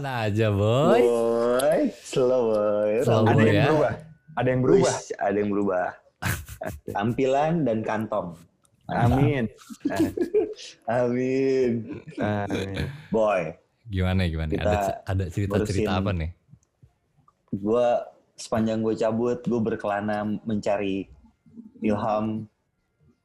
ke mana aja boy? Boy, slow boy. Slow Ada boy yang ya. berubah. Ada yang berubah. Ada yang berubah. Tampilan dan kantong. Amin. Amin. Amin. Boy, Gimana gimana? Kita ada ada cerita-cerita berusin- apa nih? gue sepanjang gue cabut, gue berkelana mencari ilham.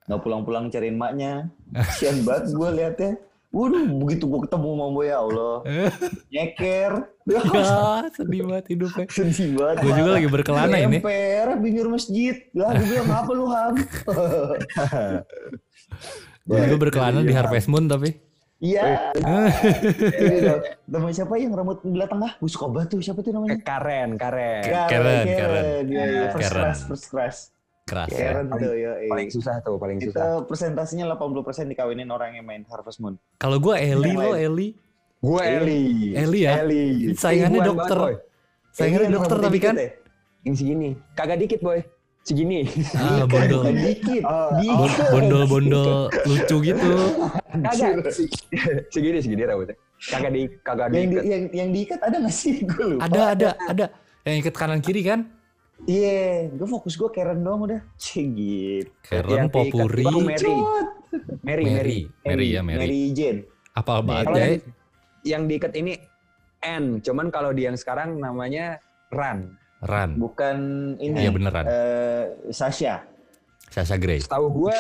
Nggak pulang-pulang cariin maknya. Sian banget gue liatnya. Waduh, begitu gue ketemu sama Boy, ya Allah. Nyeker. ya sedih banget hidupnya. Sedih banget. Gue juga lagi berkelana ini. Emper, pinggir masjid. Lah, gue bilang apa lu, Ham? Gue juga berkelana di Harvest Moon tapi. Iya. Ini dong. Temen siapa yang rambut belah tengah? Gue suka banget tuh. Siapa tuh namanya? Karen, Karen. Karen, Karen. Iya, iya. First Karen. class, first class. Keras ya. Karen tuh, ya. Paling susah tuh, paling susah. Kita presentasinya 80% dikawinin orang yang main Harvest Moon. Kalau gue Eli lo. Eli. Gue Eli. Eli ya? Eli. Saingannya Ribuan dokter. banget. Saingannya iya, dokter tapi kan. ya? Yang segini. Kagak dikit, boy. Segini. Ah bondol. Dikit. Oh, Dikit. Bondol-bondol lucu gitu. Kagak. Se- segini, segini rambutnya. Kagak di, kagak Yang, di, yang, yang diikat ada gak sih? Gue lupa. Ada ada ada. Yang ikat kanan kiri kan? Iya, gue fokus gue Karen doang udah. Cigit. Karen diikat Popuri. Mary. Mary, Mary. Mary. Mary ya Mary. Mary Jane. Apa banget ya? yang, yang diikat ini N, cuman kalau di yang sekarang namanya Ran. Ran. Bukan ini. Iya beneran. eh, Sasha. Sasha Grey. Tahu gue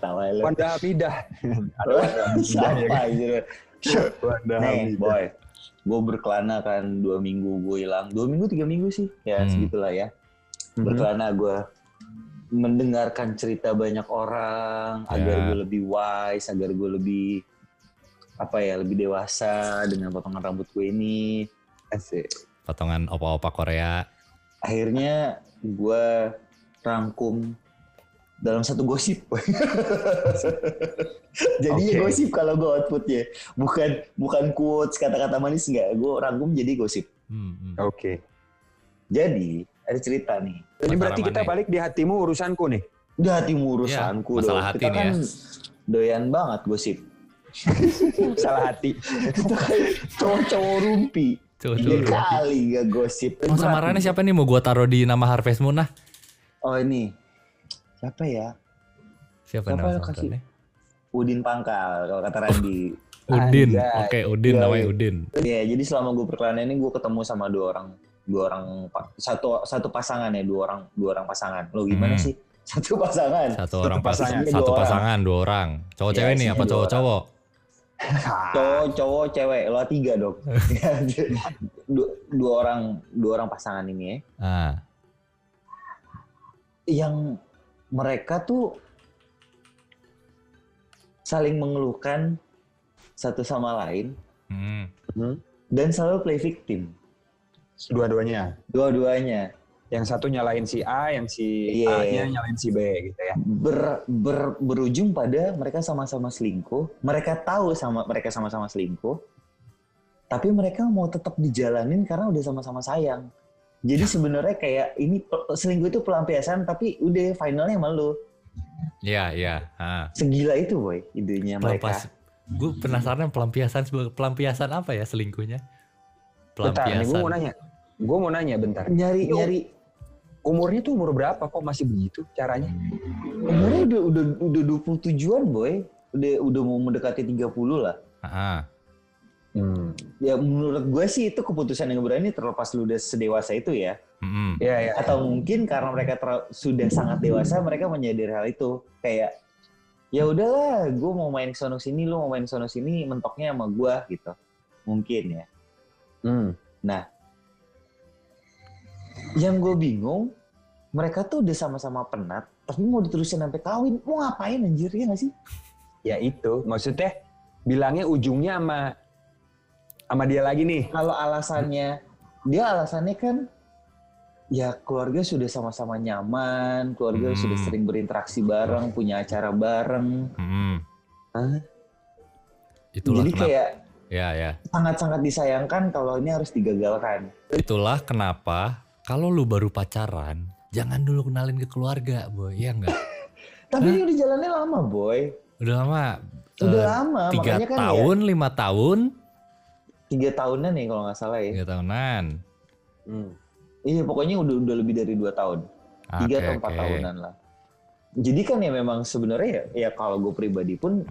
Tahu ya. Wanda Hamidah. Wanda ya Siapa anjir? Wanda Nih, Hamidah. boy. Gue berkelana kan dua minggu gue hilang. Dua minggu, tiga minggu sih. Ya, Hmm. segitulah ya. Mhm. Berkelana gue mendengarkan cerita banyak orang agar Ya. gue lebih wise, agar gue lebih apa ya, lebih dewasa dengan potongan rambut gue ini. Asik. Potongan opa-opa Korea. Akhirnya gue rangkum dalam satu gosip. jadi Oke. gosip kalau gue outputnya. Bukan bukan quotes kata-kata manis enggak. Gue rangkum jadi gosip. Hmm, hmm. Oke. Jadi ada cerita nih. Ini berarti kita mana? balik di hatimu urusanku nih. Udah hatimu urusanku Ya, masalah dong. hati Kita nih kan ya. doyan banget gosip. Salah hati. Kita kan cowok-cowok rumpi. Cowok-cowok Iya rumpi. kali gak gosip. Mau samarannya siapa nih mau gua taruh di nama Harvest Moon nah? Oh ini. Siapa ya? Siapa, Siapa nama yang kasih? Udin Pangkal kalau kata Randy. Udin. Oke, Udin Iya, namanya iya. Udin. Iya, jadi selama gue berkelana ini gue ketemu sama dua orang, dua orang satu satu pasangan ya, dua orang dua orang pasangan. Lo gimana Hmm. sih? Satu pasangan. Satu Satu orang pasangan, pasangan, satu dua orang. pasangan, dua orang. Cowok Iya, cewek nih sih, apa cowok cowok? Cowok, cowok, cewek, lo tiga dong. Ya, dua, dua orang dua orang pasangan ini ya, Ah, yang mereka tuh saling mengeluhkan satu sama lain hmm. dan selalu play victim. Dua-duanya. Dua-duanya. Yang satu nyalain si A, yang si Iya. A-nya nyalain si B gitu ya. ber, ber- berujung pada mereka sama-sama selingkuh. Mereka tahu sama mereka sama-sama selingkuh. Tapi mereka mau tetap dijalanin karena udah sama-sama sayang. Jadi sebenarnya kayak ini selingkuh itu pelampiasan tapi udah finalnya sama lu. Iya, iya. Segila itu boy idenya mereka. Gue penasaran pelampiasan sebagai pelampiasan apa ya selingkuhnya? Bentar, nih gue Pelampiasan. mau nanya. Gue mau nanya bentar. Nyari Ini nyari Umurnya tuh umur berapa kok masih begitu caranya? umurnya udah udah udah 27-an boy. Udah udah mau mendekati 30 lah. Ah, Hmm. Ya menurut gue sih itu keputusan yang berani terlepas lu udah sedewasa itu ya. mm-mm. Iya, iya. atau mungkin karena mereka ter- sudah sangat dewasa mereka menyadari hal itu kayak ya udahlah gue mau main ke sono sini lu mau main ke sono sini mentoknya sama gue gitu mungkin ya Hmm. yang gue bingung mereka tuh udah sama-sama penat tapi mau diterusin sampai kawin mau ngapain anjir ya gak sih Ya itu, maksudnya bilangnya ujungnya sama sama dia lagi nih. kalau alasannya dia alasannya kan ya keluarga sudah sama-sama nyaman keluarga Hmm. sudah sering berinteraksi bareng punya acara bareng. Hah? Itulah jadi kenapa. kayak Ya, ya. sangat-sangat disayangkan kalau ini harus digagalkan. Itulah kenapa kalau lu baru pacaran, jangan dulu kenalin ke keluarga, boy. Iya enggak? Tapi ini udah jalannya lama, boy. Udah lama. Udah eh, lama, tiga makanya kan tahun, lima tahun. Tiga tahunan ya kalau nggak salah ya. Tiga tahunan. Hmm. Iya pokoknya udah udah lebih dari dua tahun, tiga Oke, atau empat oke. tahunan lah. Jadi kan ya memang sebenarnya ya, ya kalau gue pribadi pun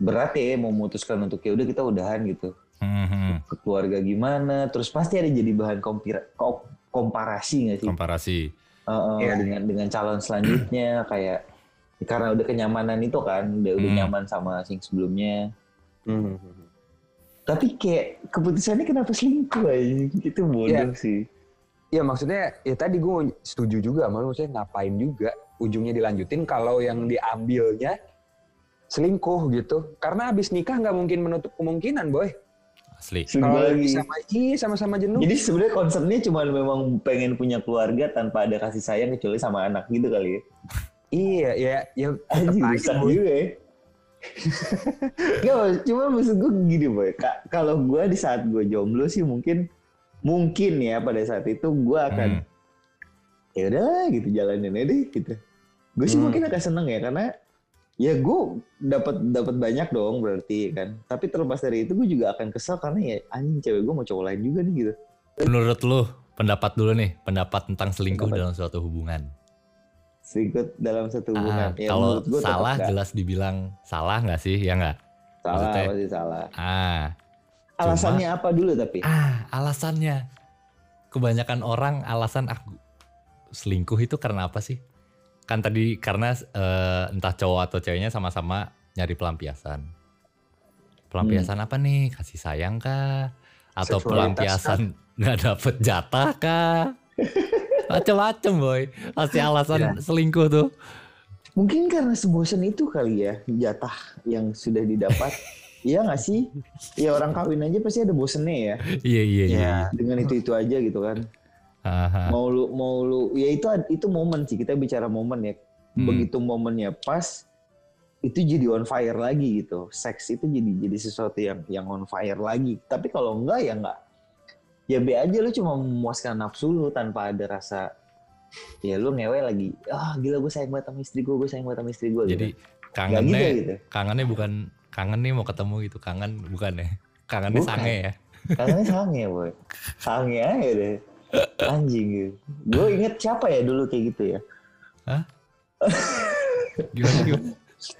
berat ya memutuskan untuk ya udah kita udahan gitu. Hmm. Ke keluarga gimana, terus pasti ada jadi bahan kompira, ko- komparasi nggak sih? Komparasi. Heeh, Iya. dengan dengan calon selanjutnya kayak karena udah kenyamanan itu kan, udah udah Hmm. nyaman sama sing sebelumnya. Hmm. Tapi kayak keputusannya kenapa selingkuh aja? Itu bodoh Iya. sih. Ya maksudnya ya tadi gue setuju juga sama lu, maksudnya ngapain juga ujungnya dilanjutin kalau yang diambilnya selingkuh gitu. Karena abis nikah nggak mungkin menutup kemungkinan boy. Asli. Kalau lagi. sama iya sama-sama jenuh. Jadi sebenarnya konsepnya cuma memang pengen punya keluarga tanpa ada kasih sayang kecuali sama anak gitu kali ya. Iya ya ya Anjing aja, juga ya. Gak, cuma maksud gue gini boy. Ka- kalau gue di saat gue jomblo sih mungkin mungkin ya pada saat itu gue akan Hmm. ya udah gitu jalanin aja deh gitu. Gue sih Hmm. mungkin akan seneng ya karena ya gue dapat dapat banyak dong berarti kan. Tapi terlepas dari itu gue juga akan kesel karena ya anjing cewek gue mau cowok lain juga nih gitu. Menurut lu, pendapat dulu nih, pendapat tentang selingkuh Pendapat. dalam suatu hubungan. Selingkuh dalam satu Ah, hubungan. Ya, kalau salah jelas dibilang salah nggak sih? Ya nggak? salah maksudnya- pasti salah. Ah, Alasannya apa dulu tapi? ah, alasannya. Kebanyakan orang alasan aku selingkuh itu karena apa sih? Kan tadi karena eh, entah cowok atau ceweknya sama-sama nyari pelampiasan. Pelampiasan Hmm. apa nih? Kasih sayang kah? Atau Seksualitas pelampiasan nggak dapet jatah kah? Macem-macem boy. Pasti alasan Iya. selingkuh tuh. Mungkin karena sebosen itu kali ya jatah yang sudah didapat. Iya nggak sih? Ya orang kawin aja pasti ada bosennya ya. Iya iya iya. Ya. Dengan itu itu aja gitu kan. Aha. Mau lu mau lu ya itu itu momen sih kita bicara momen ya. Hmm. Begitu momennya pas itu jadi on fire lagi gitu. Seks itu jadi jadi sesuatu yang yang on fire lagi. Tapi kalau enggak ya enggak. Ya be aja lu cuma memuaskan nafsu lu tanpa ada rasa ya lu ngewe lagi ah gila gue sayang banget sama istri gue gue sayang banget sama istri gue Jadi gitu. Kangennya gitu gitu kangennya bukan kangen nih mau ketemu gitu kangen bukan ya kangennya Bukan. sange ya Kangennya sange boy. Sange aja deh. Anjing gitu. Gue inget siapa ya dulu kayak gitu ya. gimana gimana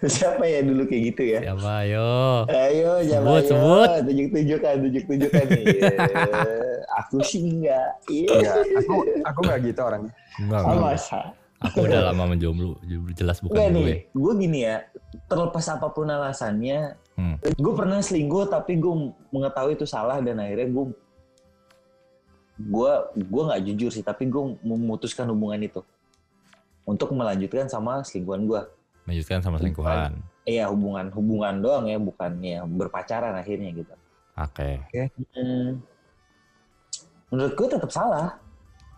Siapa ya dulu kayak gitu ya. siapa ayo Ayo jangan Sebut, ayo. sebut. Tunjuk-tunjukkan, tunjuk-tunjukan nih. Aku sih enggak. Iya. Iya, aku aku nggak gitu orangnya. enggak, Oh, enggak. masa? aku udah lama menjomblo jelas bukan Enggak gue nih. Gue gini ya. Terlepas apa pun alasannya. Hmm. Gue pernah selingkuh tapi gue mengetahui itu salah dan akhirnya gue gue gue nggak jujur sih tapi gue memutuskan hubungan itu untuk melanjutkan sama selingkuhan gue melanjutkan sama selingkuhan Iya hubungan hubungan doang ya bukan ya berpacaran akhirnya gitu. oke Hmm, menurut gue tetap salah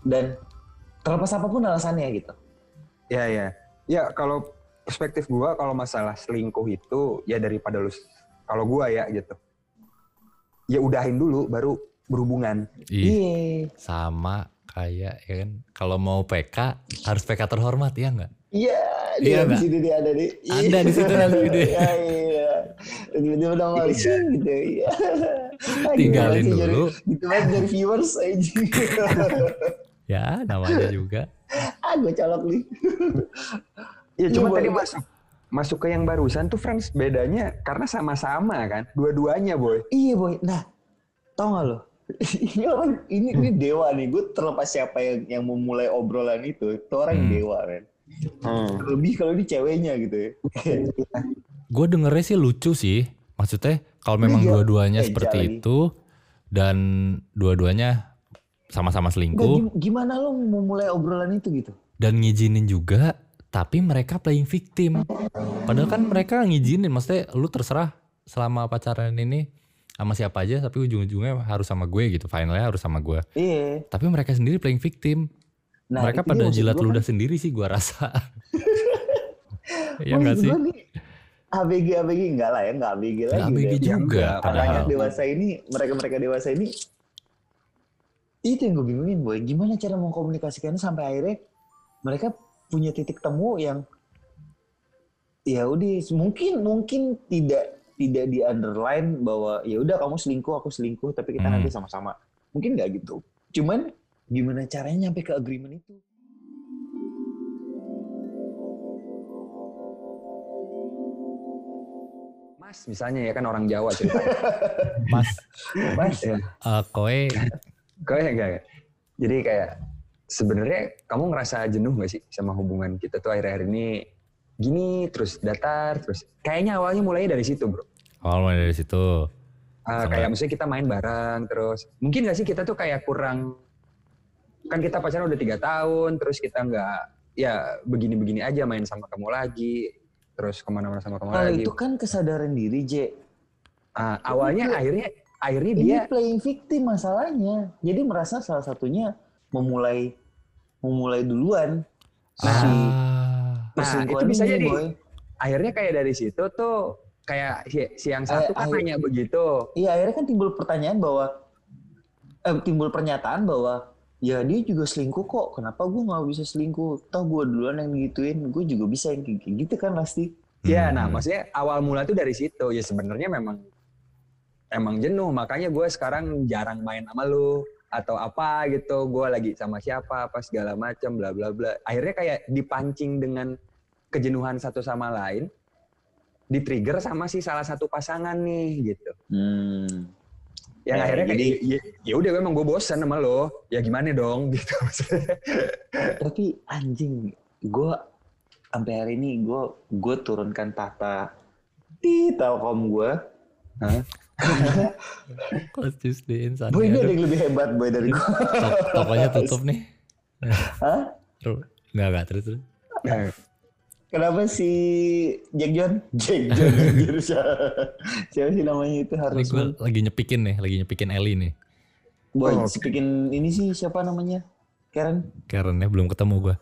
dan terlepas apa pun alasannya gitu. Ya ya. Ya kalau perspektif gua kalau masalah selingkuh itu ya daripada lu kalau gua ya gitu. Ya udahin dulu baru berhubungan. Ih, Iya. sama kayak ya kan kalau mau PK harus PK terhormat ya enggak Iya, Iya dia di nggak? sini dia ada di. Ada di situ nanti dia. Iya, iya. Tiba-tiba udah mau Iya. gitu. Iya. Ah, Tinggalin gimana sih dulu. Jadi, gitu banget dari viewers aja. ya namanya juga ah, gue colok nih. Ya Iya, cuma tadi masuk masuk ke yang barusan tuh friends bedanya karena sama-sama kan dua-duanya boy. Iya boy. Nah, tau gak lo? ini orang ini, ini dewa nih. Gue terlepas siapa yang yang memulai obrolan itu, itu orang yang Hmm. dewa kan. Hmm. Terlebih kalau ini ceweknya gitu ya. gue dengernya sih lucu sih maksudnya kalau memang Iya, dua-duanya eja seperti lagi. itu dan dua-duanya sama-sama selingkuh gim- gimana lo memulai obrolan itu gitu? dan ngizinin juga tapi mereka playing victim padahal kan mereka ngizinin maksudnya lu terserah selama pacaran ini sama siapa aja tapi ujung-ujungnya harus sama gue gitu finalnya harus sama gue Iya. tapi mereka sendiri playing victim Nah, mereka pada jilat ludah kan. sendiri sih gua rasa Iya nggak sih nih, ABG ABG enggak lah ya, enggak ABG lagi. ABG udah. juga Anak dewasa ini, mereka-mereka dewasa ini itu yang gue bingungin boy. Gimana cara mengkomunikasikannya sampai akhirnya mereka punya titik temu yang ya udah mungkin mungkin tidak tidak di underline bahwa ya udah kamu selingkuh aku selingkuh tapi kita Hmm. nanti sama-sama mungkin nggak gitu cuman gimana caranya nyampe ke agreement itu Mas misalnya ya kan orang Jawa ceritanya. Mas, mas Ya. eh, kowe Kayak enggak? Jadi kayak sebenarnya kamu ngerasa jenuh gak sih sama hubungan kita tuh akhir-akhir ini gini terus datar terus kayaknya awalnya mulainya dari situ bro. awal mulai dari situ. Sama- kayak maksudnya kita main bareng terus mungkin gak sih kita tuh kayak kurang kan kita pacaran udah tiga tahun terus kita nggak ya begini-begini aja main sama kamu lagi terus ke mana-mana sama kamu kalau lagi. itu kan kesadaran diri J Ah, awalnya Iya. akhirnya akhirnya ini dia playing victim masalahnya jadi merasa salah satunya memulai memulai duluan si Ah, Nah, itu bisa ini, jadi. boy. akhirnya kayak dari situ tuh kayak si, si yang satu Eh, kan akhir- nanya begitu. Iya akhirnya kan timbul pertanyaan bahwa eh, timbul pernyataan bahwa ya dia juga selingkuh kok kenapa gue nggak bisa selingkuh toh gue duluan yang digituin gue juga bisa yang kayak kayak gitu kan pasti Ya, hmm. nah maksudnya awal mula tuh dari situ. Ya sebenarnya memang emang jenuh. Makanya gue sekarang jarang main sama lu atau apa gitu. Gue lagi sama siapa, apa segala macam, bla bla bla. Akhirnya kayak dipancing dengan kejenuhan satu sama lain, di-trigger sama si salah satu pasangan nih gitu. hmm. Yang Eh, akhirnya kayak jadi- ya, ya udah emang gue bosan sama lo. Ya gimana dong gitu maksudnya. tapi anjing gue sampai hari ini gue gue turunkan tahta di telkom gue just the inside. boy ini ada yang lebih hebat boy dari gue to- tokonya tutup nih. Hah? Terus nggak nggak terus terus. Kenapa si Jack John? Jack John siapa sih namanya itu harus gue lagi nyepikin nih, lagi nyepikin Ellie nih. Boy, Oh, si bikin ini sih siapa namanya? Karen. Karen ya belum ketemu gue.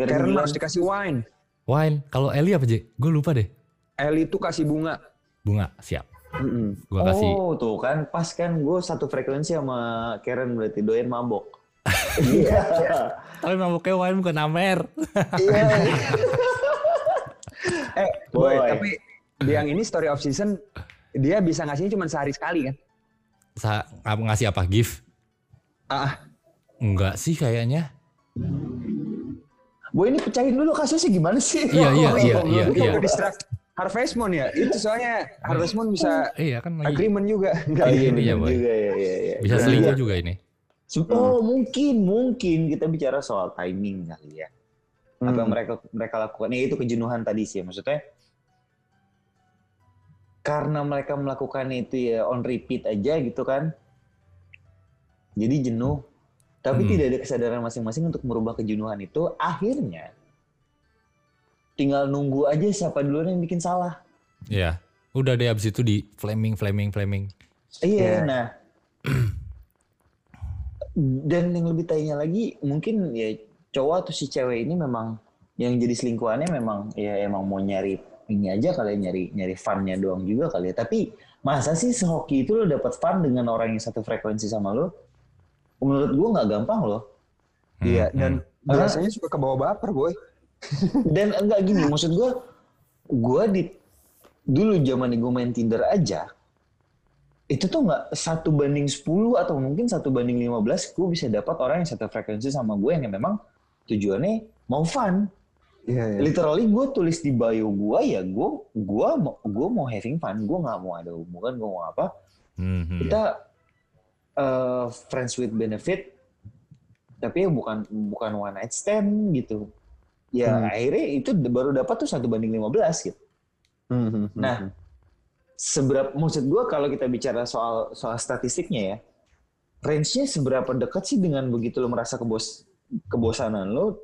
Karen, Karen harus dikasih wine. Wine, kalau Ellie apa J? Gue lupa deh. Ellie tuh kasih bunga. Bunga, siap. Mm-mm. Gue kasih. Oh, tuh kan pas kan gue satu frekuensi sama Karen berarti doyan mabok. Iya. Tapi mabuknya wine bukan Amer. Iya. Eh, boy, Boy. tapi di yang ini story of season dia bisa ngasihnya cuma sehari sekali kan? Sa ng- ngasih apa? Gift? Ah, Enggak sih kayaknya. Boy ini pecahin dulu kasusnya gimana sih? Iya, iya, Oh, iya, iya, iya. Distract. Harvest Moon ya? Itu soalnya Harvest Moon bisa Iya kan lagi. agreement juga. Oh, Enggak, iya, Iya, bener Boy. juga ya, ya, ya. Bisa Iya. selingkuh juga ini. Oh, mungkin, mungkin kita bicara soal timing kali ya. Apa Hmm. yang mereka mereka lakukan? Ya itu kejenuhan tadi sih, maksudnya karena mereka melakukan itu ya on repeat aja gitu kan. Jadi jenuh. Tapi Hmm. tidak ada kesadaran masing-masing untuk merubah kejenuhan itu. Akhirnya tinggal nunggu aja siapa duluan yang bikin salah. Iya. Udah deh abis itu di flaming, flaming, flaming. Iya, Iya. nah. Dan yang lebih tanya lagi, mungkin ya cowok atau si cewek ini memang yang jadi selingkuhannya memang ya emang mau nyari ini aja kali ya, nyari nyari funnya doang juga kali ya. Tapi masa sih sehoki itu lo dapat fun dengan orang yang satu frekuensi sama lo? Menurut gua nggak gampang loh. Hmm, Iya, dan hmm. biasanya suka ke bawah baper, boy. Dan enggak gini, maksud gua, gua di dulu zaman gue main Tinder aja, itu tuh nggak satu banding 10 atau mungkin satu banding 15 gue bisa dapat orang yang satu frekuensi sama gue yang memang tujuannya mau fun. Iya, Literally gue tulis di bio gue ya gue gue mau gue mau having fun, gue nggak mau ada hubungan, gue mau apa. Hmm, hmm. Kita eh, friends with benefit, tapi ya bukan bukan one night stand gitu. Ya Hmm. akhirnya itu baru dapat tuh satu banding 15 gitu. Hmm, Nah, seberapa maksud gue kalau kita bicara soal soal statistiknya ya, range-nya seberapa dekat sih dengan begitu lo merasa kebos kebosanan lo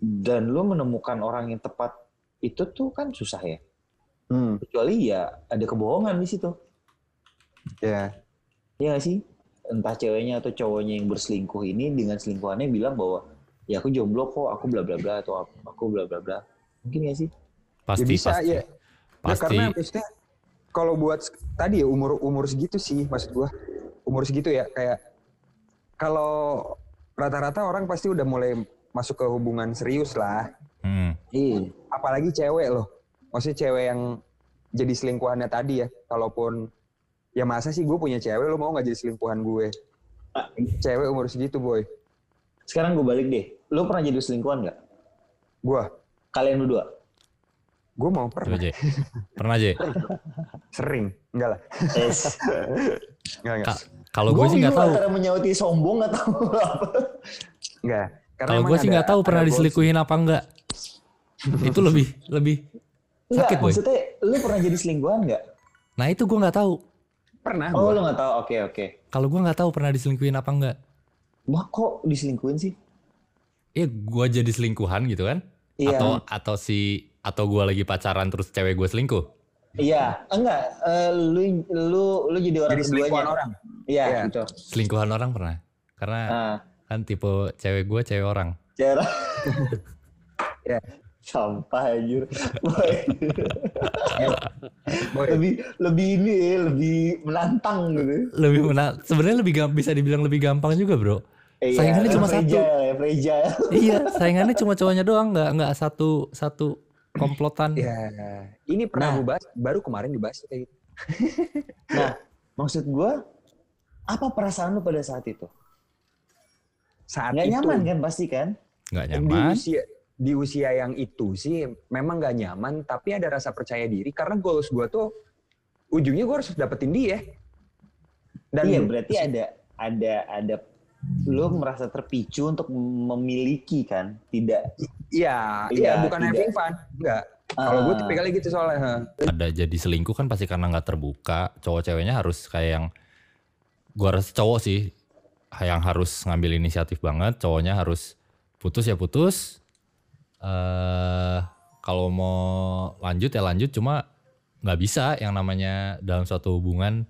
dan lo menemukan orang yang tepat itu tuh kan susah ya. Hmm, Kecuali ya ada kebohongan di situ. ya. Iya nggak sih? Entah ceweknya atau cowoknya yang berselingkuh ini dengan selingkuhannya bilang bahwa ya aku jomblo kok, aku bla bla bla atau aku- bla bla bla. Mungkin nggak sih? Pasti, ya bisa, pasti. ya. Ya, Pasti. karena maksudnya kalau buat tadi ya umur umur segitu sih maksud gua umur segitu ya kayak kalau rata-rata orang pasti udah mulai masuk ke hubungan serius lah Hmm. Iya. apalagi cewek loh maksudnya cewek yang jadi selingkuhannya tadi ya. Kalaupun ya masa sih gue punya cewek, lo mau nggak jadi selingkuhan gue? Ah. Cewek umur segitu boy. Sekarang gue balik deh. Lu pernah jadi selingkuhan nggak? Gue, Kalian berdua? gue mau pernah. J. Pernah J. Sering, enggak lah. Yes. Enggak, enggak. Ka- Kalau gue sih nggak bingung tahu. Antara menyauti sombong atau apa? Enggak. Karena Kalau gue sih nggak tahu pernah diselingkuhin apa enggak. itu lebih lebih Enggak, sakit boy. maksudnya lu pernah jadi selingkuhan nggak? Nah itu gue nggak tahu. Pernah Oh, gua. lu nggak tahu. Oke, oke. Kalau gue nggak tahu pernah diselingkuhin apa enggak. Wah, kok diselingkuhin sih? Iya gue jadi selingkuhan gitu kan? Iya. Atau atau si atau gue lagi pacaran terus cewek gue selingkuh? Iya, enggak. eh, lu lu lu jadi orang Jadi selingkuhan keduanya. orang. Iya, Iya. gitu. Selingkuhan orang pernah? Karena Nah, kan tipe cewek gue cewek orang. cara Iya. sampah anjir. Lebih lebih ini ya, lebih menantang gitu. Lebih mena sebenarnya lebih bisa dibilang lebih gampang juga bro. Eh, Saingannya cuma satu. ya, fragile. iya saingannya cuma cowoknya doang nggak nggak satu satu komplotan. ya ini pernah Nah. gue bahas, baru kemarin dibahas kayak gitu. Nah, maksud gua apa perasaan lu pada saat itu? Saat Nggak itu, nyaman kan pasti kan? Di nyaman. usia di usia yang itu sih memang gak nyaman tapi ada rasa percaya diri karena goals gue tuh ujungnya gue harus dapetin dia dan iya, berarti ada ada ada lu merasa terpicu untuk memiliki kan? Tidak. iya Iya, bukan tidak. having fun enggak kalau gue Ah. tipikalnya gitu soalnya. Ada jadi selingkuh kan pasti karena nggak terbuka. Cowok ceweknya harus kayak yang gua rasa cowok sih yang harus ngambil inisiatif banget. Cowoknya harus putus ya putus. eh kalau mau lanjut ya lanjut cuma nggak bisa yang namanya dalam suatu hubungan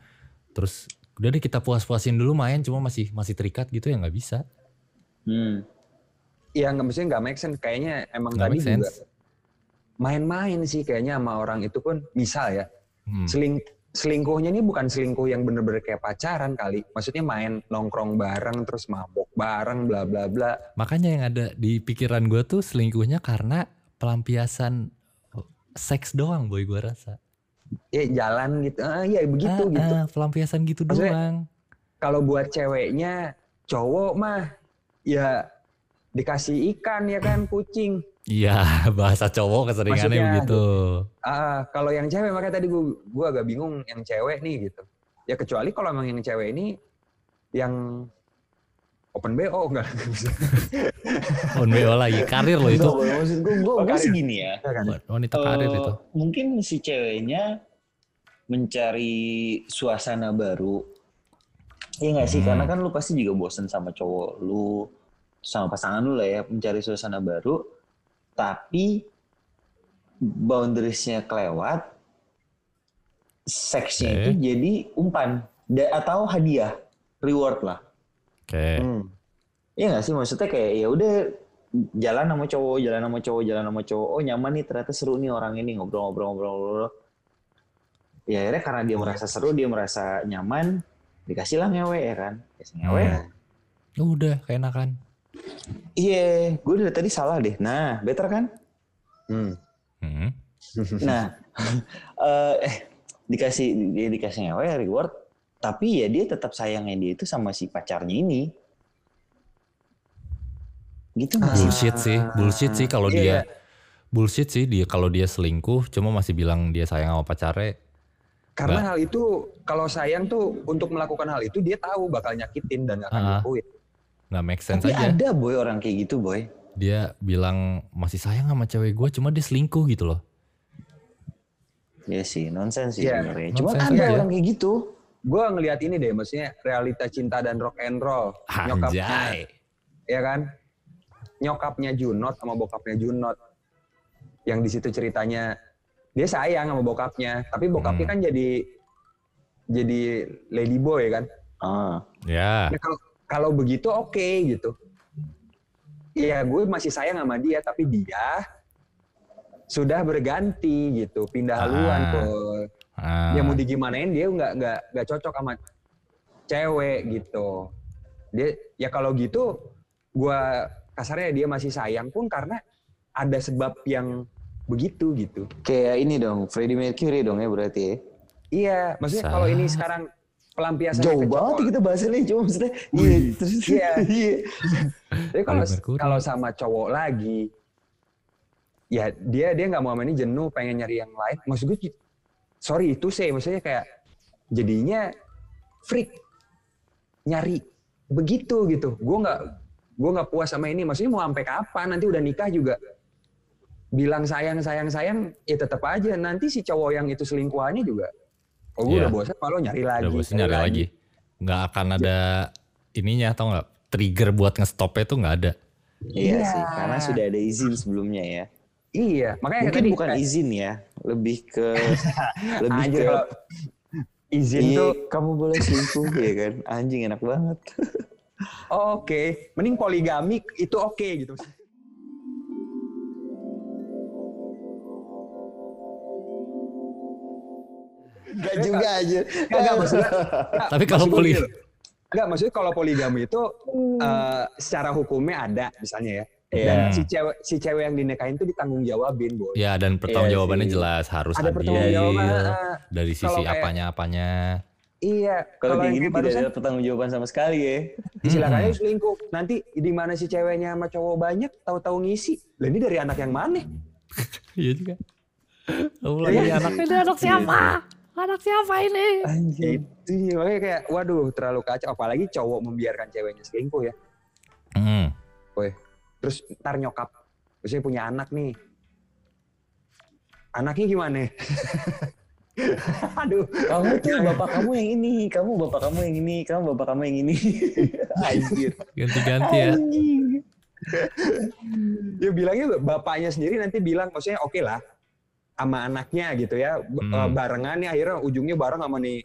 terus udah deh kita puas-puasin dulu main cuma masih masih terikat gitu ya nggak bisa Hmm. ya nggak mesti nggak make sense kayaknya emang nggak tadi juga main-main sih kayaknya sama orang itu pun misal ya Hmm. seling selingkuhnya ini bukan selingkuh yang bener-bener kayak pacaran kali. Maksudnya main nongkrong bareng terus mabok bareng bla bla bla. Makanya yang ada di pikiran gue tuh selingkuhnya karena pelampiasan seks doang boy gue rasa. Ya jalan gitu. Ah ya begitu Ah, gitu. ah, pelampiasan gitu Maksudnya- doang. kalau buat ceweknya cowok mah ya dikasih ikan ya kan kucing Iya, bahasa cowok keseringannya Maksudnya begitu. ah kalau yang cewek makanya tadi gua gua agak bingung yang cewek nih gitu ya kecuali kalau emang yang cewek ini yang open bo enggak bisa On BO lagi, karir loh itu. Enggak, maksud gua, gua, Oh, gua sih karir. gini ya. kan Wanita karir Eh, itu. Mungkin si ceweknya mencari suasana baru. Iya nggak sih? Hmm. Karena kan lu pasti juga bosen sama cowok lu, sama pasangan lu lah ya, mencari suasana baru. Tapi boundariesnya kelewat, seksnya Oke. itu jadi umpan Da- atau hadiah, reward lah. Oke. Hmm. Iya nggak sih? Maksudnya kayak ya udah jalan sama cowok, jalan sama cowok, jalan sama cowok. Oh nyaman nih ternyata seru nih orang ini ngobrol-ngobrol-ngobrol. Ya akhirnya karena dia merasa seru, dia merasa nyaman, dikasih lah ngewe ya kan. Kasih ngewe. Hmm. Udah, keenakan. Iya, gue dari tadi salah deh. Nah, better kan? Hmm. Hmm. Nah, eh, eh dikasih dia dikasih ngewe reward, tapi ya dia tetap sayangnya dia itu sama si pacarnya ini. Gitu nggak sih? Bullshit sih, bullshit sih kalau Iya, dia iya. bullshit sih dia kalau dia selingkuh cuma masih bilang dia sayang sama pacarnya. Karena hal itu kalau sayang tuh untuk melakukan hal itu dia tahu bakal nyakitin dan gak akan Ah. ngelakuin. Nggak make sense Tapi aja. ada boy orang kayak gitu boy. Dia bilang masih sayang sama cewek gue cuma dia selingkuh gitu loh. Iya sih, nonsense sih Iya, sebenarnya. Cuma ada aja. orang kayak gitu. Gue ngelihat ini deh, maksudnya realita cinta dan rock and roll. Nyokapnya, ya kan? Nyokapnya Junot sama bokapnya Junot. Yang di situ ceritanya dia sayang sama bokapnya, tapi bokapnya Hmm. kan jadi jadi lady boy kan. Ah, Ya, Ya, kalau kalau begitu oke gitu. Iya, gue masih sayang sama dia, tapi dia sudah berganti gitu, pindah haluan Ah. tuh. ah, Ya mau digimanain dia nggak nggak nggak cocok sama cewek gitu. Dia ya kalau gitu, gue kasarnya dia masih sayang pun karena ada sebab yang begitu gitu. Kayak ini dong, Freddie Mercury dong ya berarti ya. Iya, maksudnya kalau ini sekarang pelampiasan Jauh banget kita bahasannya cuma maksudnya. Iya, terus Iya. iya. Tapi kalau kalau sama cowok lagi, ya dia dia nggak mau sama ini jenuh, pengen nyari yang lain. Maksud gue, sorry itu sih, maksudnya kayak jadinya freak nyari begitu gitu. Gue nggak gue nggak puas sama ini. Maksudnya mau sampai kapan? Nanti udah nikah juga bilang sayang sayang sayang, ya tetap aja. Nanti si cowok yang itu selingkuhannya juga. Oh gue Iya. udah bosan, kalau nyari lagi. Udah bosan nyari lagi. Nggak akan ada ininya atau nggak trigger buat ngestopnya tuh nggak ada. Iya Iya. sih, karena sudah ada izin sebelumnya ya. Iya, makanya Mungkin tadi bukan kayak- izin ya, lebih ke lebih Anjir, ke kalau izin iya, tuh kamu boleh selingkuh ya kan. Anjing enak banget. Oke, mending poligami itu oke gitu. Gak juga aja. Enggak, enggak maksudnya. Tapi kalau maksud gue poli- gini loh. Enggak, maksudnya kalau poligami itu eh, secara hukumnya ada misalnya ya. Iya. Dan si cewek si cewek yang dinikahin itu ditanggung jawabin, Boy. Ya dan pertanggungjawabannya sih. jelas harus ada adil eh, dari sisi apanya-apanya. iya, Kalau kayak gini tidak ada pertanggwajaban sama sekali ya. silakan aja selingkuh. Nanti di mana si ceweknya sama cowok banyak tahu-tahu ngisi. Lah ini dari anak yang mana? Iya juga. Iya, iya. anak ini anak siapa? Anak siapa ini? Anjing. Itu makanya kayak waduh terlalu kacau apalagi cowok membiarkan ceweknya selingkuh ya. Hmm. Terus ntar nyokap, misalnya punya anak nih. Anaknya gimana? Aduh, Kamu tuh bapak kamu yang ini, kamu bapak kamu yang ini, kamu bapak kamu yang ini. Anjir. Ganti-ganti ya. Anjing. dia bilangnya bapaknya sendiri nanti bilang maksudnya oke lah sama anaknya gitu ya Hmm. eh, barengan nih akhirnya ujungnya bareng sama nih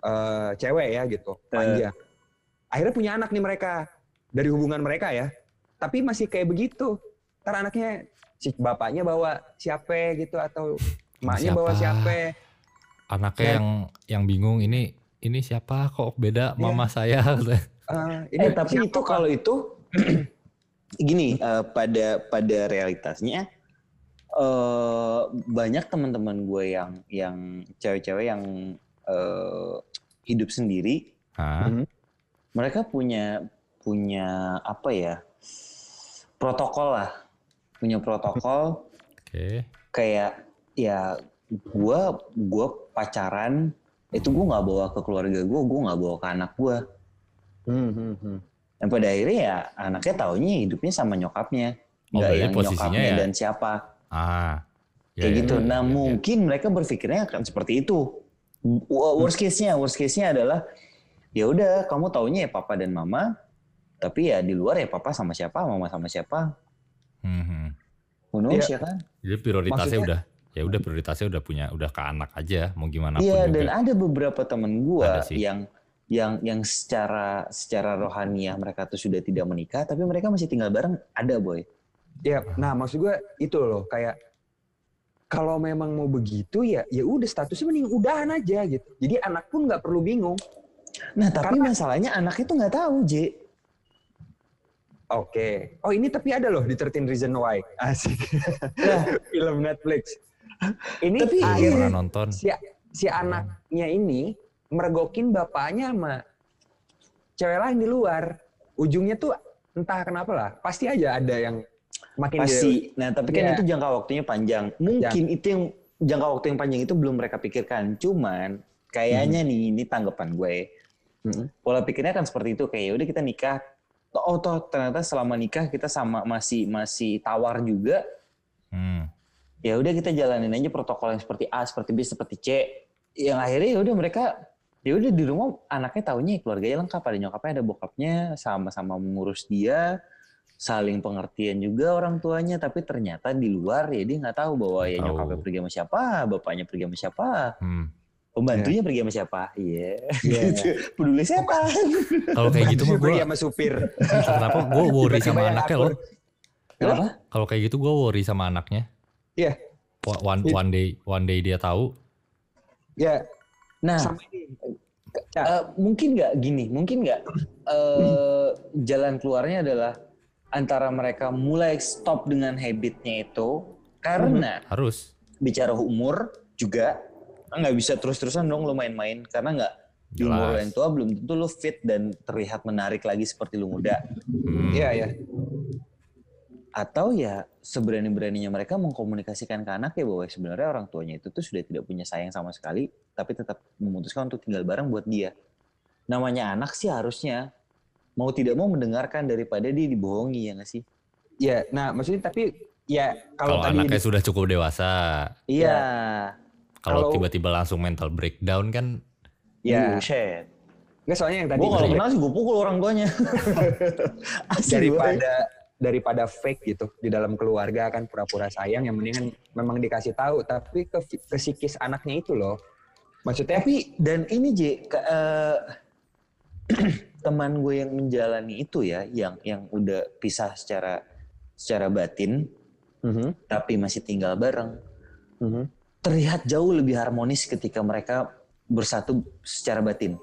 eh, cewek ya gitu panjang. Akhirnya punya anak nih mereka dari hubungan mereka ya. Tapi masih kayak begitu. Ntar anaknya si bapaknya bawa siapa gitu atau emaknya bawa Siapa? siapa. Anaknya Dan- yang yang bingung ini ini siapa kok beda Iya. mama saya. Eh, Eh tapi siapa, itu kalau itu gini eh, pada pada realitasnya eh banyak teman-teman gue yang yang cewek-cewek yang eh, hidup sendiri Hah? Mhm. mereka punya punya apa ya protokol lah punya protokol Oke. kayak ya gua gua pacaran itu gua nggak bawa ke keluarga gua gua nggak bawa ke anak gua Hmm, hmm, hmm. dan pada akhirnya ya anaknya taunya hidupnya sama nyokapnya Oh, nggak berarti yang posisinya nyokapnya ya- dan siapa Ah. Ya, kayak ya, gitu ya, nah ya, ya. mungkin mereka berpikirnya akan seperti itu Wo- worst case-nya worst case-nya adalah ya udah kamu taunya ya papa dan mama tapi ya di luar ya papa sama siapa mama sama siapa Hmm, hmm. who knows Iya. ya kan Jadi prioritasnya Maksudnya- udah ya udah prioritasnya udah punya udah ke anak aja mau gimana pun Iya juga. dan ada beberapa temen gua yang yang yang secara secara rohaniah mereka tuh sudah tidak menikah tapi mereka masih tinggal bareng ada boy. Ya, nah maksud gue itu loh kayak kalau memang mau begitu ya ya udah statusnya mending udahan aja gitu. Jadi anak pun nggak perlu bingung. Nah tapi Karena- masalahnya anak itu nggak tahu J. Oke. Oh ini tapi ada loh di 13 Reason Why. Asik. Film Netflix. Ini Tapi akhirnya pernah nonton. si, si anaknya ini mergokin bapaknya sama cewek lain di luar. Ujungnya tuh entah kenapa lah. Pasti aja ada yang makin dia- Pasti. Nah tapi kan Iya. itu jangka waktunya panjang. Mungkin itu yang jangka waktu yang panjang itu belum mereka pikirkan. Cuman kayaknya nih ini tanggapan gue. Mm-mm. Pola pikirnya kan seperti itu kayak "Ya udah kita nikah. Oh toh ternyata selama nikah kita sama masih masih tawar juga. Hmm. ya udah kita jalanin aja protokol yang seperti A, seperti B, seperti C. Yang akhirnya ya udah mereka ya udah di rumah anaknya taunya keluarganya lengkap, ada nyokapnya, ada bokapnya, sama-sama mengurus dia, saling pengertian juga orang tuanya, tapi ternyata di luar ya dia nggak tahu bahwa ya nyokapnya pergi sama siapa, bapaknya pergi sama siapa, Hmm. pembantunya pergi sama siapa. Iya. Iya. Gitu. Peduli setan. Kalau kayak gitu mah gue sama supir. kenapa gue worry sama anaknya loh. Kenapa? Kalau kayak gitu gue worry sama anaknya. Iya. Wa- One, one day one day dia tahu. Ya, Nah, sama ini. Ya, Eh, mungkin nggak gini, mungkin nggak eh, jalan keluarnya adalah antara mereka mulai stop dengan habitnya itu Karena Harus. bicara umur juga nggak bisa terus-terusan dong lo main-main karena nggak di umur yang tua belum tentu lo fit dan terlihat menarik lagi seperti lo muda. Hmm. Iya, iya. Atau ya seberani-beraninya mereka mengkomunikasikan ke anak ya bahwa sebenarnya orang tuanya itu tuh sudah tidak punya sayang sama sekali, tapi tetap memutuskan untuk tinggal bareng buat dia. Namanya anak sih harusnya mau tidak mau mendengarkan daripada dia dibohongi ya nggak sih? Ya, nah maksudnya tapi ya kalau Kalau tadi anaknya sudah cukup dewasa, Iya. kalau Kalau- tiba-tiba langsung mental breakdown kan ya Buset. nggak soalnya yang tadi Gue kalau kenal sih gue pukul orang tuanya. Daripada daripada fake gitu di dalam keluarga kan pura-pura sayang yang mendingan memang dikasih tahu tapi ke, ke psikis anaknya itu loh maksudnya Tapi dan ini J, ke- eh, teman gue yang menjalani itu ya, yang yang udah pisah secara secara batin, Mhm, tapi masih tinggal bareng, mhm. terlihat jauh lebih harmonis ketika mereka bersatu secara batin.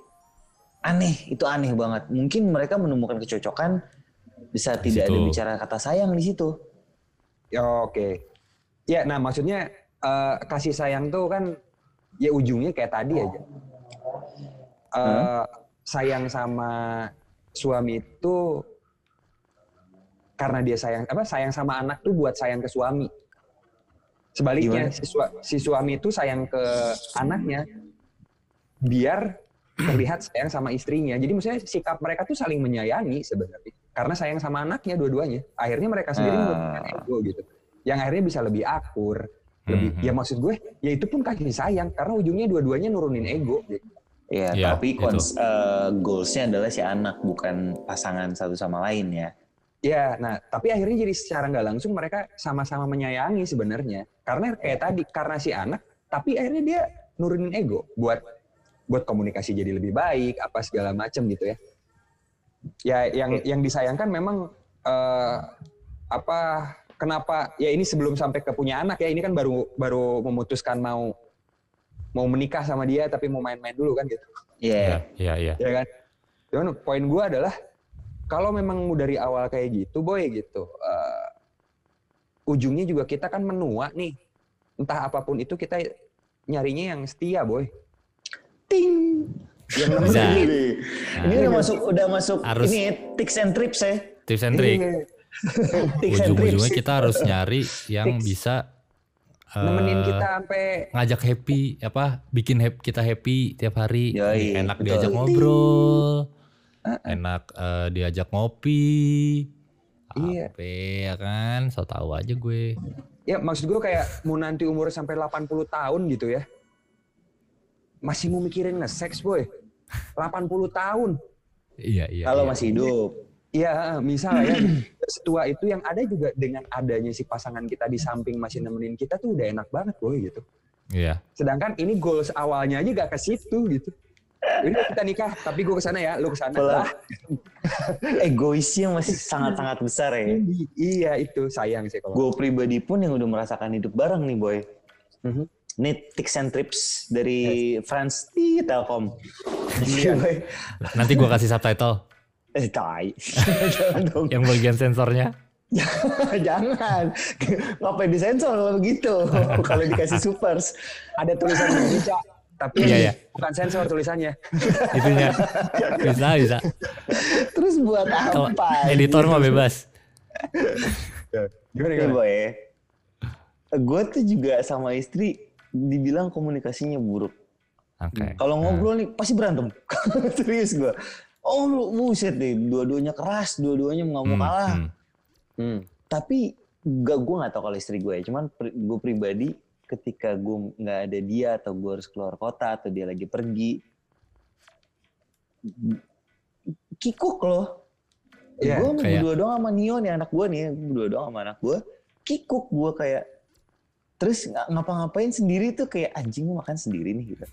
Aneh, itu aneh banget. Mungkin mereka menemukan kecocokan bisa Di tidak ada situ. bicara kata sayang di situ. Ya, oke ya nah maksudnya eh, kasih sayang tuh kan ya ujungnya kayak tadi aja Eh, sayang sama suami itu karena dia sayang apa sayang sama anak tuh buat sayang ke suami. Sebaliknya si, sua- si suami itu sayang ke anaknya biar terlihat sayang sama istrinya. Jadi maksudnya sikap mereka tuh saling menyayangi sebenarnya karena sayang sama anaknya dua-duanya. Akhirnya mereka sendiri menurunkan ego gitu. Yang akhirnya bisa lebih akur lebih Mhm. ya maksud gue ya itu pun kasih sayang karena ujungnya dua-duanya nurunin ego gitu. Ya, Iya, tapi kons- eh, goalsnya adalah si anak, bukan pasangan satu sama lain ya. Ya, nah tapi akhirnya jadi secara nggak langsung mereka sama-sama menyayangi sebenarnya. Karena kayak tadi, karena si anak, tapi akhirnya dia nurunin ego buat buat komunikasi jadi lebih baik, apa segala macam gitu ya. Ya, yang yang disayangkan memang eh, apa? Kenapa? Ya ini sebelum sampai ke punya anak ya, ini kan baru baru memutuskan mau mau menikah sama dia, tapi mau main-main dulu kan gitu. Iya. Iya, iya. ya kan? Cuman poin gue adalah kalau memang dari awal kayak gitu, boy gitu, eh, ujungnya juga kita kan menua nih, entah apa pun itu kita nyarinya yang setia, boy. Ting. Yang nemenin. Ini, ini udah masuk udah masuk Harus- ini tips and trips ya. Tips and trick. Iya, Tips and Ujung-ujungnya kita harus nyari yang bisa nemenin kita sampai ngajak happy apa bikin hap- kita happy tiap hari Yoi, enak betul. diajak ngobrol enak eh, diajak ngopi Iya. apa ya kan so tahu aja gue ya maksud gue kayak mau nanti umur sampai 80 tahun gitu ya. Masih mau mikirin nge-sex, boy. 80 tahun. iya iya Kalau iya. masih hidup. Iya, misal ya setua itu yang ada juga dengan adanya si pasangan kita di samping masih nemenin kita tuh udah enak banget boy gitu. iya Sedangkan ini goals awalnya aja gak ke situ gitu. Ini kita nikah, tapi gue ke sana ya, lu ke sana. Lah, Egoisnya masih sangat-sangat besar ya. iya itu sayang sih kalau. Gue pribadi pun yang udah merasakan hidup bareng nih boy. Mhm. Ini tips and trips dari Franz di Telkom. Iya nanti gue kasih subtitle Eh tai. Jangan dong. yang bagian sensornya Jangan. Ngapain disensor kalau begitu? kalau dikasih supers. Ada tulisan Indonesia, tapi Iya, iya. bukan sensor tulisannya. itunya bisa bisa Terus buat apa? editor mah bebas Gimana Nih gimana? boy. Gue tuh juga sama istri dibilang komunikasinya buruk. oke Kalau ngobrol nih pasti berantem. Serius gue. Oh lu buset deh, dua-duanya keras, dua-duanya nggak mau Hmm, kalah. hmm. Hmm. Tapi gak gue nggak tahu kalau istri gue ya. Cuman pri- gue pribadi ketika gue nggak ada dia atau gue harus keluar kota atau dia lagi pergi, kikuk loh. Iya, gue kayak- berdua doang sama Nio nih anak gue nih, berdua doang sama anak gue. Kikuk gue kayak terus nga- ngapa-ngapain sendiri tuh kayak anjing makan sendiri nih gitu.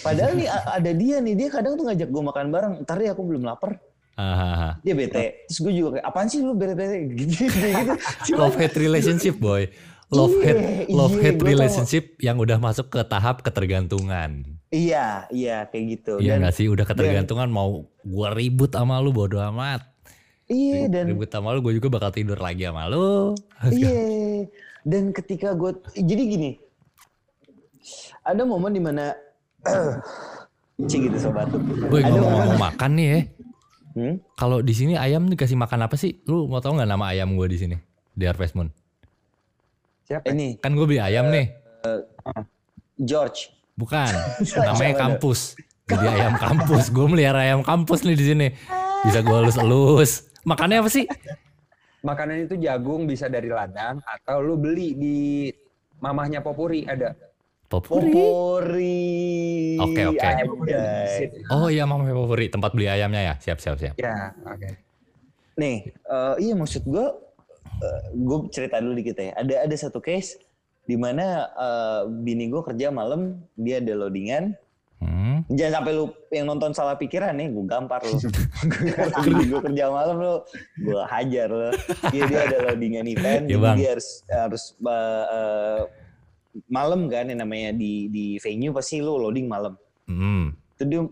Padahal nih ada dia nih, dia kadang tuh ngajak gue makan bareng. Ntar ya aku belum lapar. Hahaha. Dia bete. Terus gue juga kayak apaan sih lu bete-bete gitu gitu. Cuma love hate relationship boy love Iya, hate love iya, hate gua tau. relationship yang udah masuk ke tahap ketergantungan iya, iya kayak gitu. Iya Dan nggak sih udah ketergantungan mau gua ribut sama lu bodo amat iya dan ribut sama lu gue juga bakal tidur lagi sama lu iya Dan ketika gue, jadi gini, ada momen di mana, cik gitu sobat. Ada ngomong-ngomong makan nih ya. Hmm? Kalau di sini ayam dikasih makan apa sih? Lu mau tau nggak nama ayam gue di sini? Di Harvest Moon. Siapa? ini Kan gue beli ayam nih. George. Bukan. Namanya kampus. Jadi ayam kampus. Gue melihara ayam kampus nih di sini. Bisa gue elus-elus. Makannya apa sih? Makanan itu jagung bisa dari ladang atau lu beli di mamahnya Popuri ada. Popuri. Popori. Oke, oke. Oh iya mama favorit tempat beli ayamnya ya. Siap siap siap. Ya, oke. Nih, eh, iya maksud gue, gue cerita dulu dikit ya. Ada ada satu case di mana eh, bini gue kerja malam, dia ada loadingan. Hmm. Jangan sampai lu yang nonton salah pikiran nih, gue gampar lu. bini gue kerja malam lu, gue hajar lu. Dia dia ada loadingan event, Ya, jadi dia harus harus eh, eh, malam kan yang namanya di di venue pasti lu loading malam. Hmm. Itu dia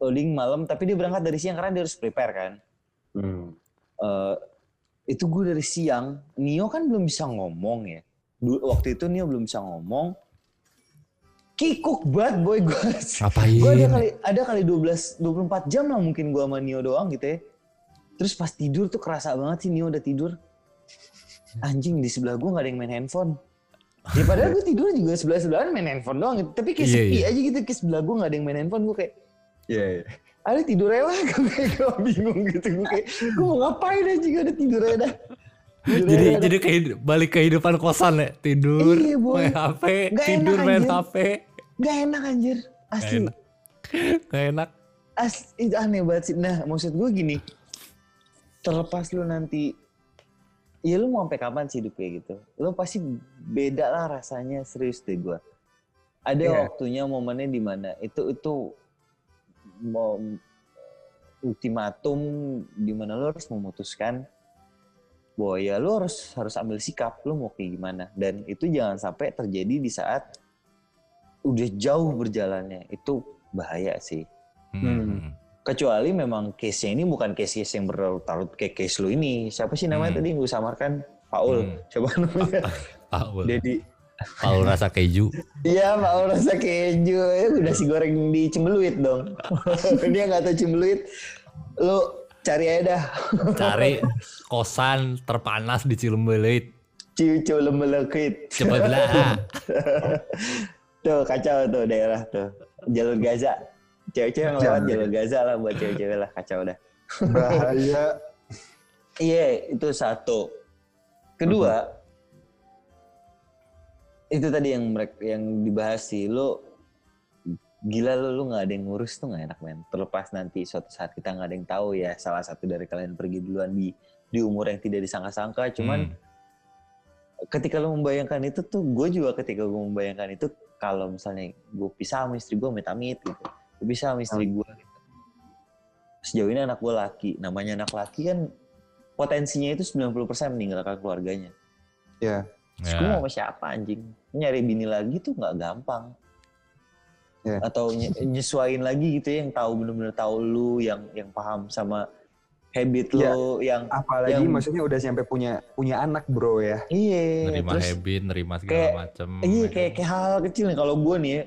loading malam, tapi dia berangkat dari siang karena dia harus prepare kan. Hmm. eh itu gue dari siang, Nio kan belum bisa ngomong ya. Waktu itu Nio belum bisa ngomong. Kikuk banget boy gue. Ngapain? gue ada kali ada kali 12 24 jam lah mungkin gue sama Nio doang gitu ya. Terus pas tidur tuh kerasa banget sih Nio udah tidur. Anjing di sebelah gue gak ada yang main handphone. Ya padahal gue tidur juga sebelah sebelahan main handphone doang. Tapi kayak Iya, sepi iya. aja gitu kayak sebelah gue gak ada yang main handphone gue kayak Iya, iya. ada tidur aja lah gue kayak gue bingung gitu gue kayak gue mau ngapain aja juga ada tidur aja dah Tidur Jadi aja dah. jadi kehid- balik kehidupan kosan ya. Tidur, Iya, Boy. main HP, Nggak tidur enak, main anjir. HP. Gak enak anjir. Asli. enak. Gak enak. Asli. Itu aneh banget sih. Nah maksud gue gini. Terlepas lu nanti. Ya lu mau sampai kapan sih hidup kayak gitu? Lu pasti beda lah rasanya. Serius deh gue. Ada Iya. waktunya momennya di mana itu itu mau ultimatum di mana lu harus memutuskan bahwa ya lu harus harus ambil sikap lu mau kayak gimana dan itu jangan sampai terjadi di saat udah jauh berjalannya itu bahaya sih Hmm. Kecuali memang case-nya ini bukan case-case yang berlarut-larut kayak case lu ini siapa sih namanya Hmm. tadi yang gue samarkan Paul Hmm. coba namanya Paul. Dedi. Paul rasa keju. iya Paul rasa keju ya udah si goreng di cembeluit dong dia nggak tahu cembeluit lu cari aja dah Cari kosan terpanas di Cilembeleit. cucu lemelekit Coba belah. tuh kacau tuh daerah tuh jalur Gaza cewek-cewek yang lewat jalur Gaza lah buat cewek-cewek lah kacau dah Bahaya. Iya, itu satu. Kedua, itu tadi yang mereka yang dibahas sih, lo gila lo lu nggak ada yang ngurus tuh nggak enak men. Terlepas nanti suatu saat kita nggak ada yang tahu ya, salah satu dari kalian pergi duluan di di umur yang tidak disangka-sangka. Cuman Hmm. ketika lo membayangkan itu tuh, gue juga ketika gue membayangkan itu, kalau misalnya gue pisah sama istri gue, amit-amit gitu. Gue pisah sama istri gue. Gitu. Sejauh ini anak gue laki. Namanya anak laki kan potensinya itu 90% meninggalkan keluarganya. Ya. Terus Ya. gue mau sama siapa anjing? Nyari bini lagi tuh nggak gampang. Ya. Atau nye- nyesuaiin lagi gitu ya, yang tahu bener-bener tahu lu, yang yang paham sama habit Ya. lu, yang Apalagi Yang- maksudnya udah sampai punya punya anak bro ya. iya. Nerima terus habit, nerima segala kayak- macem. Iya ya kayak kan? kayak hal kecil nih kalau gue nih ya,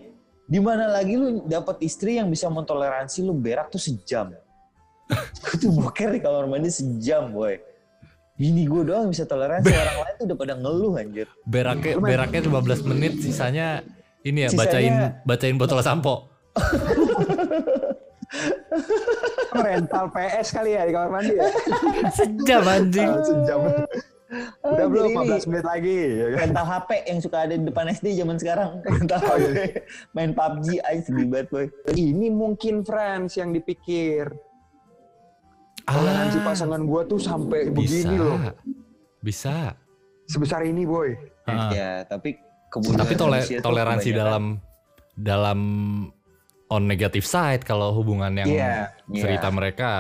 di mana lagi lu dapat istri yang bisa mentoleransi lu berak tuh sejam. Gue tuh boker di kamar mandi sejam boy. Bini gue doang bisa toleransi orang lain tuh udah pada ngeluh anjir. Beraknya beraknya 15 menit, sisanya ini ya Sisanya- bacain bacain botol sampo. Rental PS kali ya di kamar mandi ya. Sejam anjing. Ah, Sejam. Udah Ah, belum jadi ini 15 menit lagi. ya kan? rental HP yang suka ada di depan SD zaman sekarang. Rental Oh, HP. Main PUBG aja sedih banget boy. Ini mungkin friends yang dipikir. Toleransi Ah, pasangan gua tuh sampai bisa. begini loh. Bisa. Sebesar ini boy. Ah. Ya tapi kemudian Tapi tole- toleransi kebanyakan- dalam dalam on negative side kalau hubungan yang Iya, cerita iya. mereka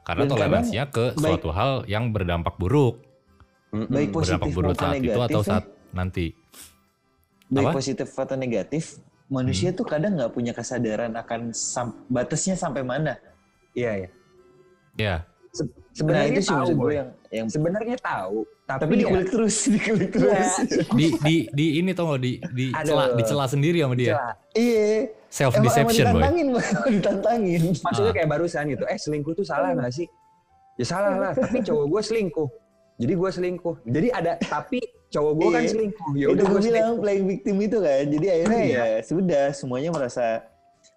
karena Dan kadang toleransinya ke baik- suatu hal yang berdampak buruk, Baik positif berdampak buruk maupun saat itu negatif atau ya. saat nanti. baik Apa? positif atau negatif, manusia tuh kadang nggak punya kesadaran akan sam- batasnya sampai mana. Iya ya. Ya, Se- Nah sebenarnya itu sih tahu, maksud gue yang yang sebenarnya tahu tapi, tapi ya, dikulik terus, dikulik terus. di di di ini tau gak di di Aduh. cela dicela sendiri sama dia. celah. Iya. Self deception boy. ditantangin, ditantangin. maksudnya Ah. kayak barusan gitu eh selingkuh tuh salah nggak sih ya salah lah tapi cowok gue selingkuh jadi gue selingkuh jadi ada tapi cowok gue kan Iya. selingkuh ya udah gue bilang playing victim itu kan. Jadi akhirnya Iya. ya sudah semuanya merasa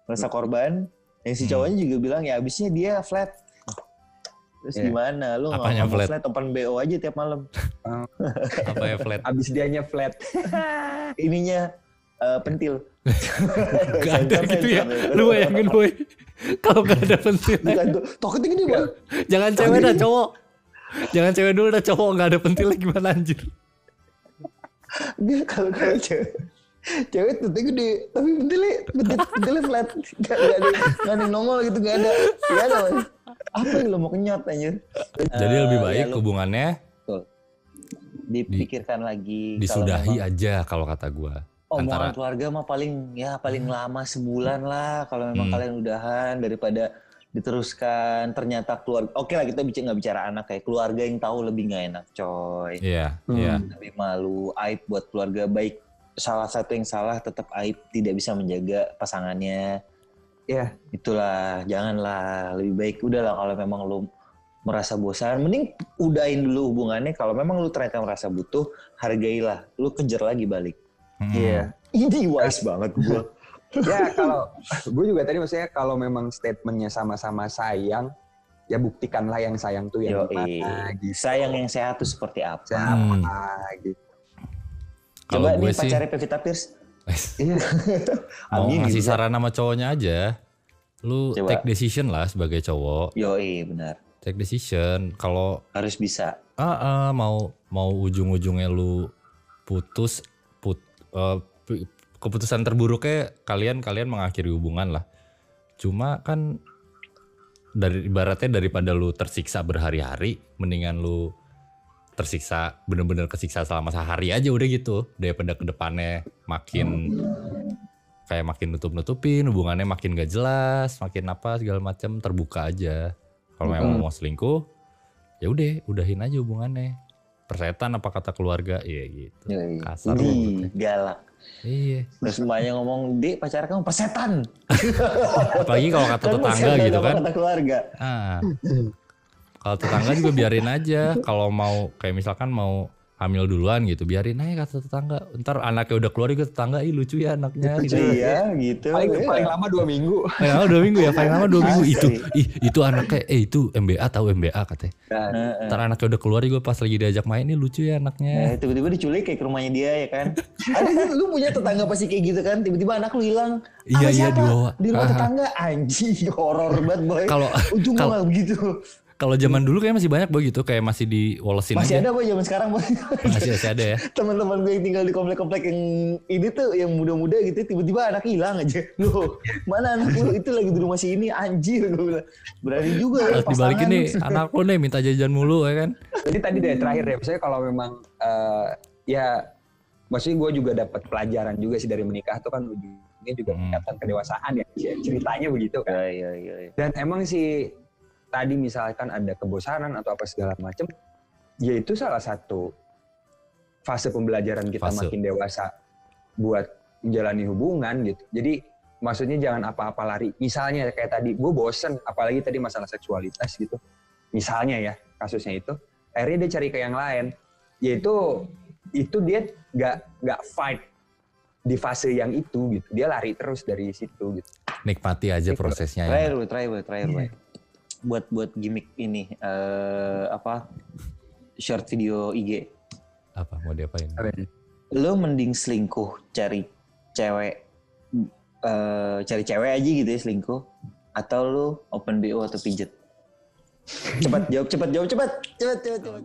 merasa korban. Yang si Hmm. cowoknya juga bilang ya abisnya dia flat. Terus Iya. gimana? Lu nggak Apanya mau flat? flat open BO aja tiap malam. Apa ya flat? abis dianya flat Ininya eh, pentil. Gak ada Sensor, gitu ya. Lu bayangin boy. Kalau gak ada pentil. Bukan tuh. Toketnya gini bang. Jangan cewek dah cowok. Jangan cewek dulu dah cowok gak ada pentilnya gimana anjir. Dia kalau kalau cewek cewek tutupnya gede tapi pentilnya pentil, pentilnya flat gak, gak ada gak ada nongol gitu gak ada gak ada Bang. apa yang lo mau kenyot anjir Jadi Eh, lebih ya baik lu- hubungannya Betul. dipikirkan lagi kalau disudahi memang aja kalau kata gua. omongan Antara keluarga mah paling ya paling lama sebulan lah kalau memang Hmm. kalian udahan daripada diteruskan ternyata keluarga oke lah kita bicara nggak bicara anak kayak keluarga yang tahu lebih nggak enak coy. Iya, Hmm. iya. lebih malu aib buat keluarga. Baik salah satu yang salah tetap aib tidak bisa menjaga pasangannya. Ya itulah janganlah. Lebih baik udahlah kalau memang lu merasa bosan. Mending udahin dulu hubungannya. Kalau memang lu ternyata merasa butuh hargailah. Lu kejar lagi balik. Mm-mm. iya. Ini wise banget gua ya kalau gue juga tadi maksudnya kalau memang statementnya sama-sama sayang ya buktikanlah yang sayang tuh yang Yoi. gimana gitu sayang yang sehat tuh seperti apa siapa Hmm. gitu Kalau coba gue nih sih pacarnya Pevita Pierce iya mau Amin ngasih gitu. saran sama cowoknya aja. Lu Coba. take decision lah sebagai cowok. yoi benar Take decision. Kalau harus bisa ah, ah, mau mau ujung-ujungnya lu putus put pu- keputusan terburuknya kalian kalian mengakhiri hubungan lah. Cuma kan dari ibaratnya daripada lu tersiksa berhari-hari, mendingan lu tersiksa bener-bener kesiksa selama sehari aja udah gitu. Daripada ke depannya makin kayak makin nutup-nutupin hubungannya makin gak jelas makin apa segala macam terbuka aja. Kalau memang mau selingkuh ya udah udahin aja hubungannya persetan apa kata keluarga? Iya gitu. Yoi. Kasar Ih, galak iya. Terus mbaknya ngomong dek pacar kamu persetan. Apalagi kalau kata Kan tetangga gitu kan. kata keluarga. Ah. Kalau tetangga juga biarin aja. Kalau mau kayak misalkan mau hamil duluan gitu biarin aja kata tetangga ntar anaknya udah keluar juga tetangga ih lucu ya anaknya gitu iya gitu paling Iya. paling lama dua minggu paling lama dua minggu ya paling lama dua minggu itu ih itu anaknya eh itu MBA tahu MBA katanya Nah, Heeh. ntar anaknya udah keluar juga pas lagi diajak main ini lucu ya anaknya Nah, tiba-tiba diculik kayak ke rumahnya dia ya kan. Ada kan lu punya tetangga pasti kayak gitu kan. Tiba-tiba anak lu hilang. Iya, iya, siapa? dibawa. Di rumah Aha. tetangga anjing horor banget boy. kalau Ujung kalau- malah begitu. Kalau zaman dulu kayak masih banyak begitu kayak masih diwolesin Masih aja ada boy zaman sekarang boy. masih masih ada ya Teman-teman gue yang tinggal di komplek-komplek yang ini tuh yang muda-muda gitu tiba-tiba anak hilang aja. Loh, mana anak lu itu lagi di rumah si ini anjir gue bilang. Berani juga ya harus dibalikin nih anak lu nih minta jajan mulu ya kan jadi tadi deh terakhir ya misalnya kalau memang eh, ya maksudnya gue juga dapat pelajaran juga sih dari menikah tuh kan ujungnya juga Hmm. kedewasaan ya ceritanya begitu kan Iya, iya, iya. dan emang sih tadi misalkan ada kebosanan atau apa segala macem ya itu salah satu fase pembelajaran kita Fase. makin dewasa buat menjalani hubungan gitu. Jadi maksudnya jangan apa-apa lari. Misalnya kayak tadi gue bosen apalagi tadi masalah seksualitas gitu. Misalnya ya kasusnya itu akhirnya dia cari ke yang lain. Yaitu itu dia nggak nggak fight di fase yang itu gitu. Dia lari terus dari situ gitu. Nikmati aja prosesnya Terakhir, ya. boy, terakhir, boy, terakhir, boy. Buat buat gimmick ini eh apa? Short video IG. apa mau diapain Lo mending selingkuh cari cewek eh cari cewek aja gitu ya selingkuh atau lo open BO atau pijet? Cepat jawab, cepat jawab, cepat. Cepat, cepat, cepat.